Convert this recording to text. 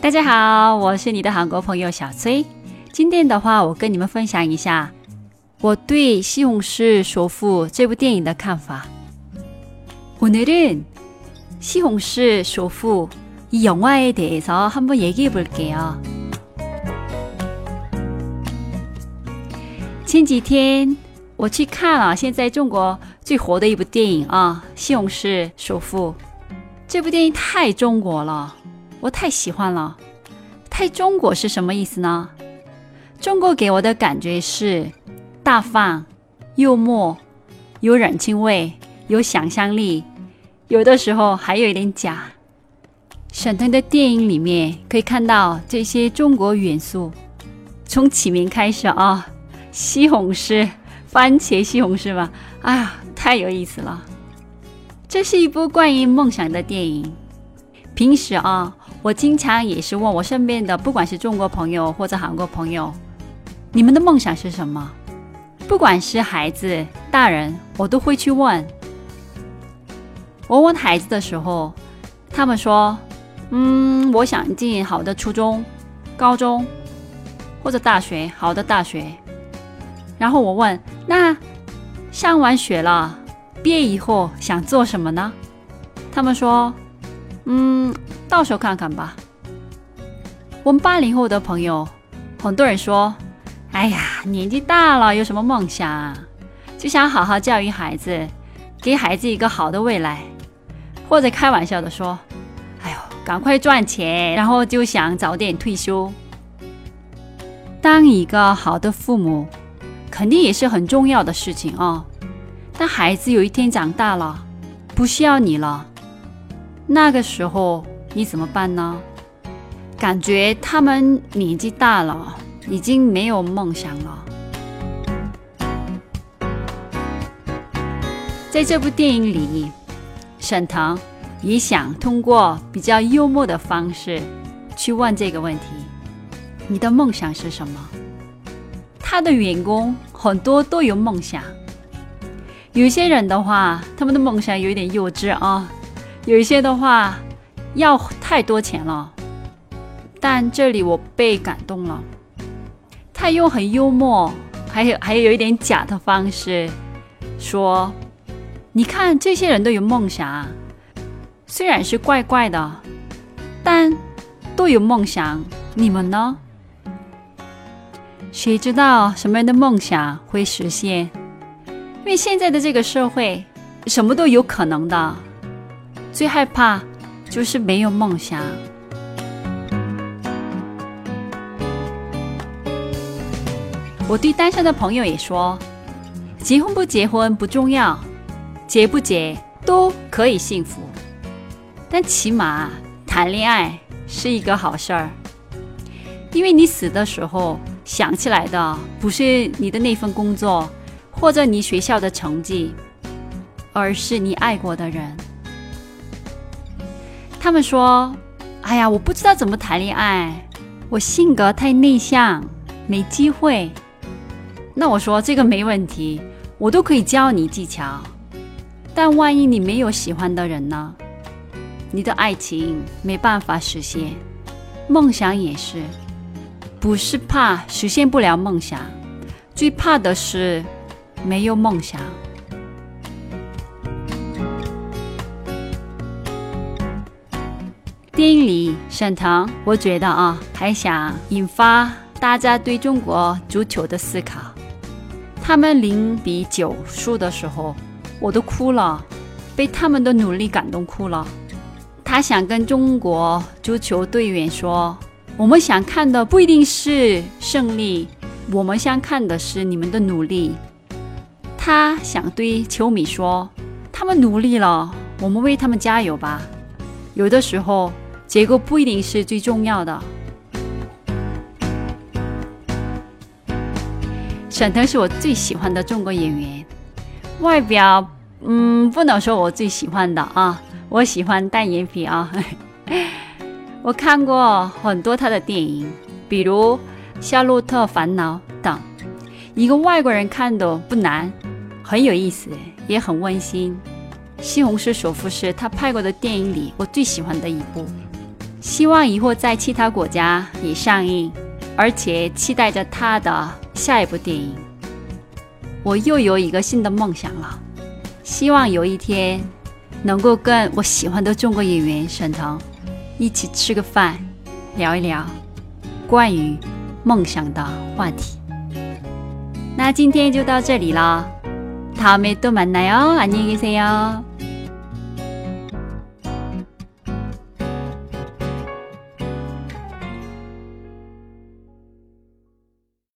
大家好，我是你的韩国朋友小崔。今天的话，我跟你们分享一下我对《西红柿首富》这部电影的看法。오늘은《西红柿首富》이영화에대해서한번얘기해볼게요前几天我去看了现在中国最火的一部电影啊，《西红柿首富》。这部电影太中国了。 我太喜欢了，太中国是什么意思呢？中国给我的感觉是大方、幽默、有人情味、有想象力，有的时候还有一点假。沈腾的电影里面可以看到这些中国元素，从起名开始啊，西红柿、番茄西红柿吧，啊，太有意思了。这是一部关于梦想的电影。平时啊。我经常也是问我身边的，不管是中国朋友或者韩国朋友，你们的梦想是什么？不管是孩子、大人，我都会去问。我问孩子的时候，他们说：“嗯，我想进好的初中、高中或者大学，好的大学。”然后我问：“那上完学了，毕业以后想做什么呢？”他们说：“嗯。”到时候看看吧。我们八零后的朋友，很多人说：“哎呀，年纪大了，有什么梦想啊？就想好好教育孩子，给孩子一个好的未来。”或者开玩笑的说：“哎呦，赶快赚钱，然后就想早点退休。”当一个好的父母，肯定也是很重要的事情啊。但孩子有一天长大了，不需要你了，那个时候。你怎么办呢？感觉他们年纪大了，已经没有梦想了。在这部电影里，沈腾也想通过比较幽默的方式去问这个问题：你的梦想是什么？他的员工很多都有梦想，有些人的话，他们的梦想有点幼稚啊；有一些的话。要太多钱了，但这里我被感动了。他用很幽默，还有还有一点假的方式说：“你看，这些人都有梦想，虽然是怪怪的，但都有梦想。你们呢？谁知道什么人的梦想会实现？因为现在的这个社会，什么都有可能的。最害怕。”就是没有梦想。我对单身的朋友也说，结婚不结婚不重要，结不结都可以幸福。但起码谈恋爱是一个好事儿，因为你死的时候想起来的不是你的那份工作或者你学校的成绩，而是你爱过的人。他们说：“哎呀，我不知道怎么谈恋爱，我性格太内向，没机会。”那我说：“这个没问题，我都可以教你技巧。但万一你没有喜欢的人呢？你的爱情没办法实现，梦想也是，不是怕实现不了梦想，最怕的是没有梦想。”电影里，沈腾，我觉得啊，还想引发大家对中国足球的思考。他们零比九输的时候，我都哭了，被他们的努力感动哭了。他想跟中国足球队员说：“我们想看的不一定是胜利，我们想看的是你们的努力。”他想对球迷说：“他们努力了，我们为他们加油吧。”有的时候。结果不一定是最重要的。沈腾是我最喜欢的中国演员，外表嗯不能说我最喜欢的啊，我喜欢单眼皮啊。我看过很多他的电影，比如《夏洛特烦恼》等，一个外国人看的不难，很有意思，也很温馨。《西红柿首富》是他拍过的电影里我最喜欢的一部。希望以后在其他国家也上映，而且期待着他的下一部电影。我又有一个新的梦想了，希望有一天能够跟我喜欢的中国演员沈腾一起吃个饭，聊一聊关于梦想的话题。那今天就到这里了，다음에또만나요안녕히계세요